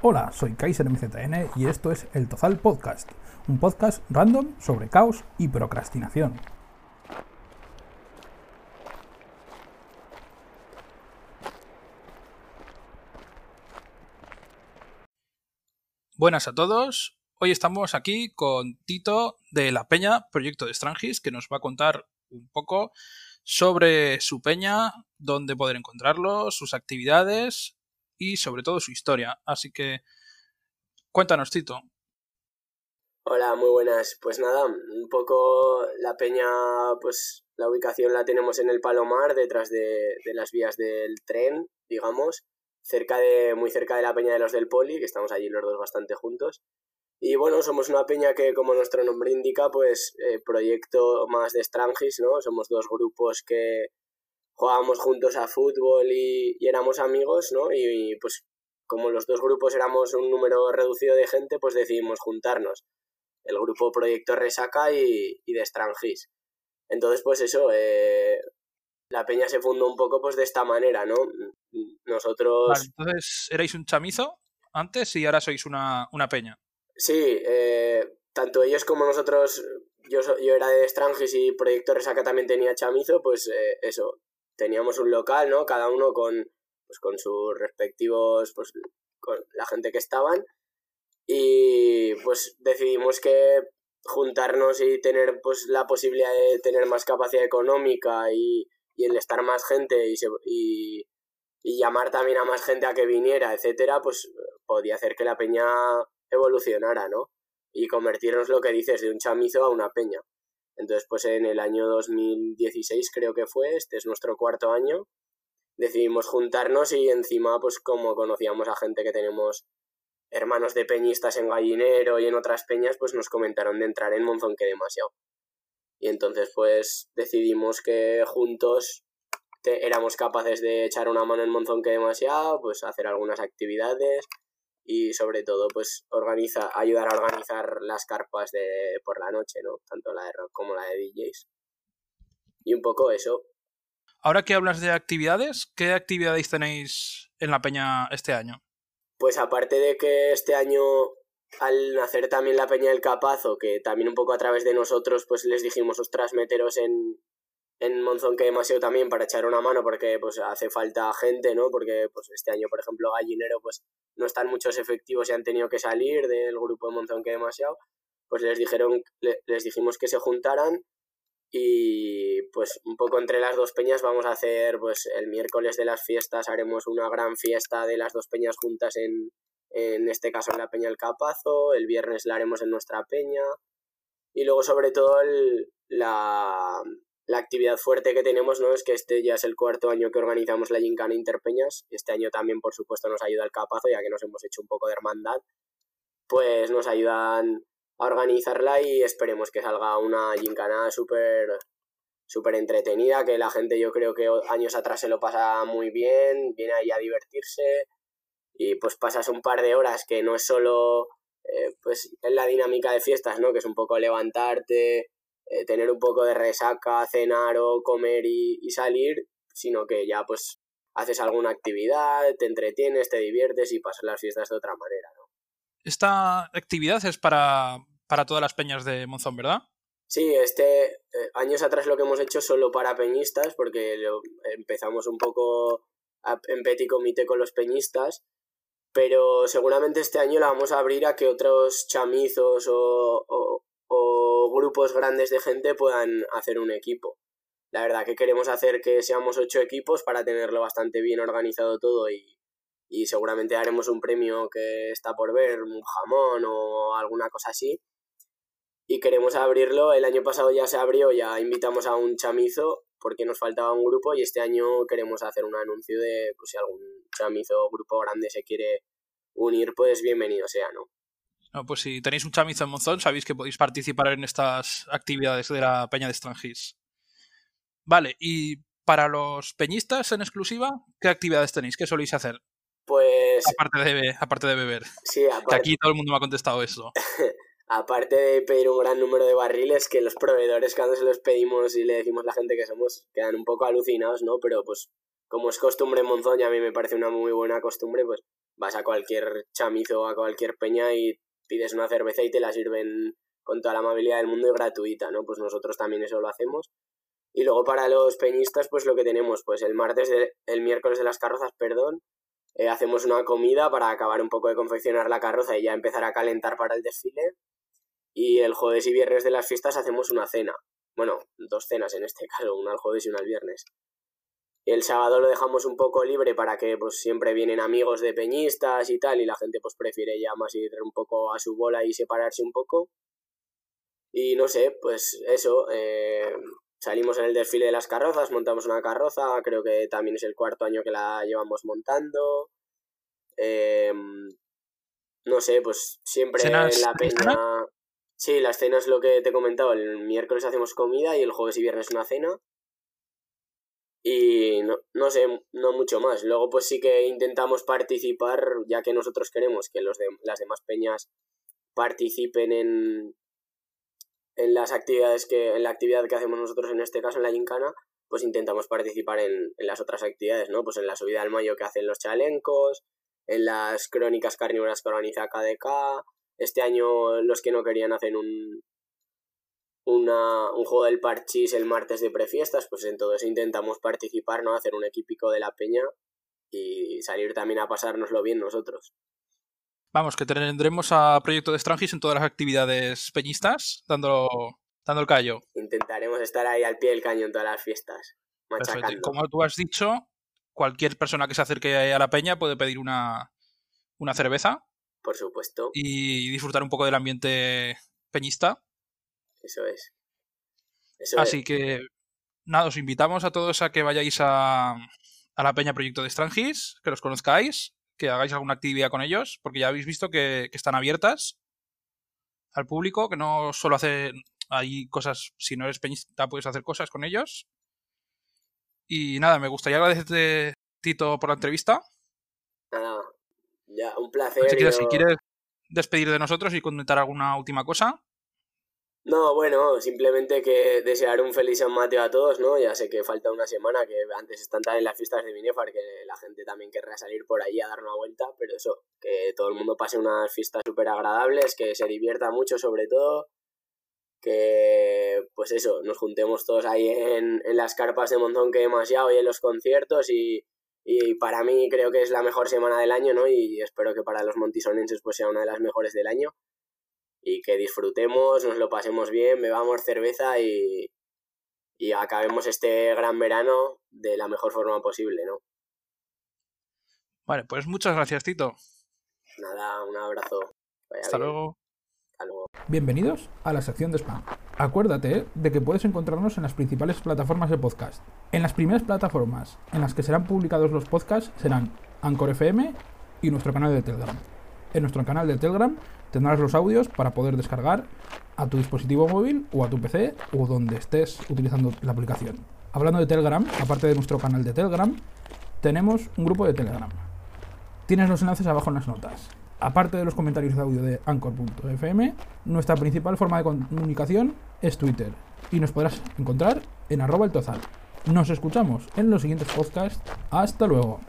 Hola, soy Kaiser MZN y esto es El Tozal Podcast, un podcast random sobre caos y procrastinación. Buenas a todos. Hoy estamos aquí con Tito de la Peña, proyecto de Strangis, que nos va a contar un poco sobre su peña, dónde poder encontrarlo, sus actividades y sobre todo su historia. Así que cuéntanos, Tito. Hola, muy buenas. Pues nada, un poco la peña, pues la ubicación la tenemos en el Palomar, detrás de, las vías del tren, digamos, cerca de, muy cerca de la peña de los del Poli, que estamos allí los dos bastante juntos. Y bueno, somos una peña que, como nuestro nombre indica, pues eh, proyecto más de Strangis, ¿no? Somos dos grupos que, jugábamos juntos a fútbol y, éramos amigos, ¿no? Y, pues como los dos grupos éramos un número reducido de gente, pues decidimos juntarnos. El grupo Proyecto Resaca y, y de Strangis. Entonces, pues eso, eh, la peña se fundó un poco pues de esta manera, ¿no? Nosotros... Vale, entonces, ¿erais un chamizo antes y ahora sois una, una peña? Sí, eh, tanto ellos como nosotros, yo, yo era de Strangis y Proyecto Resaca también tenía chamizo, pues eh, eso, teníamos un local, ¿no? Cada uno con, pues, con sus respectivos, pues con la gente que estaban. Y pues decidimos que juntarnos y tener pues la posibilidad de tener más capacidad económica y, y el estar más gente y, y, y, llamar también a más gente a que viniera, etcétera, pues podía hacer que la peña evolucionara, ¿no? Y convertirnos lo que dices de un chamizo a una peña. Entonces, pues en el año 2016 creo que fue, este es nuestro cuarto año, decidimos juntarnos y encima, pues como conocíamos a gente que tenemos hermanos de peñistas en Gallinero y en otras peñas, pues nos comentaron de entrar en Monzón que demasiado. Y entonces, pues decidimos que juntos éramos capaces de echar una mano en Monzón que demasiado, pues hacer algunas actividades, y sobre todo pues organiza, ayudar a organizar las carpas de por la noche, ¿no? Tanto la de rock como la de DJs. Y un poco eso. Ahora que hablas de actividades, ¿qué actividades tenéis en la peña este año? Pues aparte de que este año al nacer también la Peña del Capazo, que también un poco a través de nosotros pues les dijimos, ostras, meteros en, en Monzón que demasiado también para echar una mano porque pues hace falta gente, ¿no? Porque pues este año, por ejemplo, Gallinero pues no están muchos efectivos y han tenido que salir del grupo de Monzón que demasiado, pues les dijeron les dijimos que se juntaran y pues un poco entre las dos peñas vamos a hacer pues el miércoles de las fiestas haremos una gran fiesta de las dos peñas juntas en en este caso en la Peña del Capazo, el viernes la haremos en nuestra peña. Y luego sobre todo el, la, la actividad fuerte que tenemos no es que este ya es el cuarto año que organizamos la Gincana Interpeñas. Este año también, por supuesto, nos ayuda el Capazo, ya que nos hemos hecho un poco de hermandad. Pues nos ayudan a organizarla y esperemos que salga una Gincana súper súper entretenida, que la gente yo creo que años atrás se lo pasa muy bien, viene ahí a divertirse y pues pasas un par de horas que no es solo eh, pues en la dinámica de fiestas, ¿no? Que es un poco levantarte, eh, tener un poco de resaca, cenar o comer y, salir, sino que ya pues haces alguna actividad, te entretienes, te diviertes y pasas las fiestas de otra manera, ¿no? Esta actividad es para, para todas las peñas de Monzón, ¿verdad? Sí, este eh, años atrás lo que hemos hecho solo para peñistas, porque empezamos un poco en petit comité con los peñistas, pero seguramente este año la vamos a abrir a que otros chamizos o, o grupos grandes de gente puedan hacer un equipo. La verdad que queremos hacer que seamos ocho equipos para tenerlo bastante bien organizado todo y, y seguramente haremos un premio que está por ver, un jamón o alguna cosa así. Y queremos abrirlo, el año pasado ya se abrió, ya invitamos a un chamizo porque nos faltaba un grupo y este año queremos hacer un anuncio de pues, si algún chamizo o grupo grande se quiere unir, pues bienvenido sea, ¿no? Pues si tenéis un chamizo en Monzón, sabéis que podéis participar en estas actividades de la Peña de Strangis. Vale, y para los peñistas en exclusiva, ¿qué actividades tenéis? ¿Qué soléis hacer? Pues. Aparte de, aparte de beber. Sí, Que aquí todo el mundo me ha contestado eso. aparte de pedir un gran número de barriles, que los proveedores, cuando se los pedimos y le decimos a la gente que somos, quedan un poco alucinados, ¿no? Pero pues, como es costumbre en Monzón y a mí me parece una muy buena costumbre, pues vas a cualquier chamizo, a cualquier peña y pides una cerveza y te la sirven con toda la amabilidad del mundo y gratuita, ¿no? Pues nosotros también eso lo hacemos. Y luego para los peñistas, pues lo que tenemos, pues el martes, el miércoles de las carrozas, perdón, eh, hacemos una comida para acabar un poco de confeccionar la carroza y ya empezar a calentar para el desfile. Y el jueves y viernes de las fiestas hacemos una cena. Bueno, dos cenas en este caso, una el jueves y una el viernes. El sábado lo dejamos un poco libre para que pues siempre vienen amigos de peñistas y tal y la gente pues prefiere ya más ir un poco a su bola y separarse un poco. Y no sé, pues eso, eh, salimos en el desfile de las carrozas, montamos una carroza, creo que también es el cuarto año que la llevamos montando. Eh, no sé, pues siempre en la peña... Sí, la cena es lo que te he comentado. El miércoles hacemos comida y el jueves y viernes una cena. Y no, no sé, no mucho más. Luego pues sí que intentamos participar, ya que nosotros queremos que los de, las demás peñas participen en, en las actividades que, en la actividad que hacemos nosotros en este caso, en la gincana, pues intentamos participar en, en las otras actividades, ¿no? Pues en la subida al mayo que hacen los chalencos, en las crónicas carnívoras que organiza KDK, este año los que no querían hacen un, una, un juego del parchís el martes de prefiestas, pues en todo eso intentamos participar, ¿no? Hacer un equipico de la peña y salir también a pasárnoslo bien nosotros. Vamos, que tendremos a Proyecto de Strangis en todas las actividades peñistas, dando, dando el callo. Intentaremos estar ahí al pie del cañón en todas las fiestas. Machacando. Como tú has dicho, cualquier persona que se acerque a la peña puede pedir una, una cerveza por supuesto. Y disfrutar un poco del ambiente peñista. Eso es. Así que, nada, os invitamos a todos a que vayáis a, a la Peña Proyecto de Strangis, que los conozcáis, que hagáis alguna actividad con ellos, porque ya habéis visto que, están abiertas al público, que no solo hacen ahí cosas, si no eres peñista puedes hacer cosas con ellos. Y nada, me gustaría agradecerte, Tito, por la entrevista. Nada, ya, un placer. Si quieres, despedir de nosotros y comentar alguna última cosa. No, bueno, simplemente que desear un feliz San Mateo a todos, ¿no? Ya sé que falta una semana, que antes están en las fiestas de Minefar, que la gente también querrá salir por allí a dar una vuelta, pero eso, que todo el mundo pase unas fiestas súper agradables, que se divierta mucho sobre todo, que pues eso, nos juntemos todos ahí en, en las carpas de Monzón que demasiado y en los conciertos y, y para mí creo que es la mejor semana del año, ¿no? Y espero que para los montisonenses pues sea una de las mejores del año y que disfrutemos, nos lo pasemos bien, bebamos cerveza y, y acabemos este gran verano de la mejor forma posible, ¿no? Vale, pues muchas gracias, Tito. Nada, un abrazo. Hasta luego. Bienvenidos a la sección de spam. Acuérdate de que puedes encontrarnos en las principales plataformas de podcast. En las primeras plataformas en las que serán publicados los podcasts serán Anchor FM y nuestro canal de Telegram. En nuestro canal de Telegram tendrás los audios para poder descargar a tu dispositivo móvil o a tu PC o donde estés utilizando la aplicación. Hablando de Telegram, aparte de nuestro canal de Telegram, tenemos un grupo de Telegram. Tienes los enlaces abajo en las notas. Aparte de los comentarios de audio de anchor.fm, nuestra principal forma de comunicación es Twitter y nos podrás encontrar en arroba el tozal. Nos escuchamos en los siguientes podcasts. Hasta luego.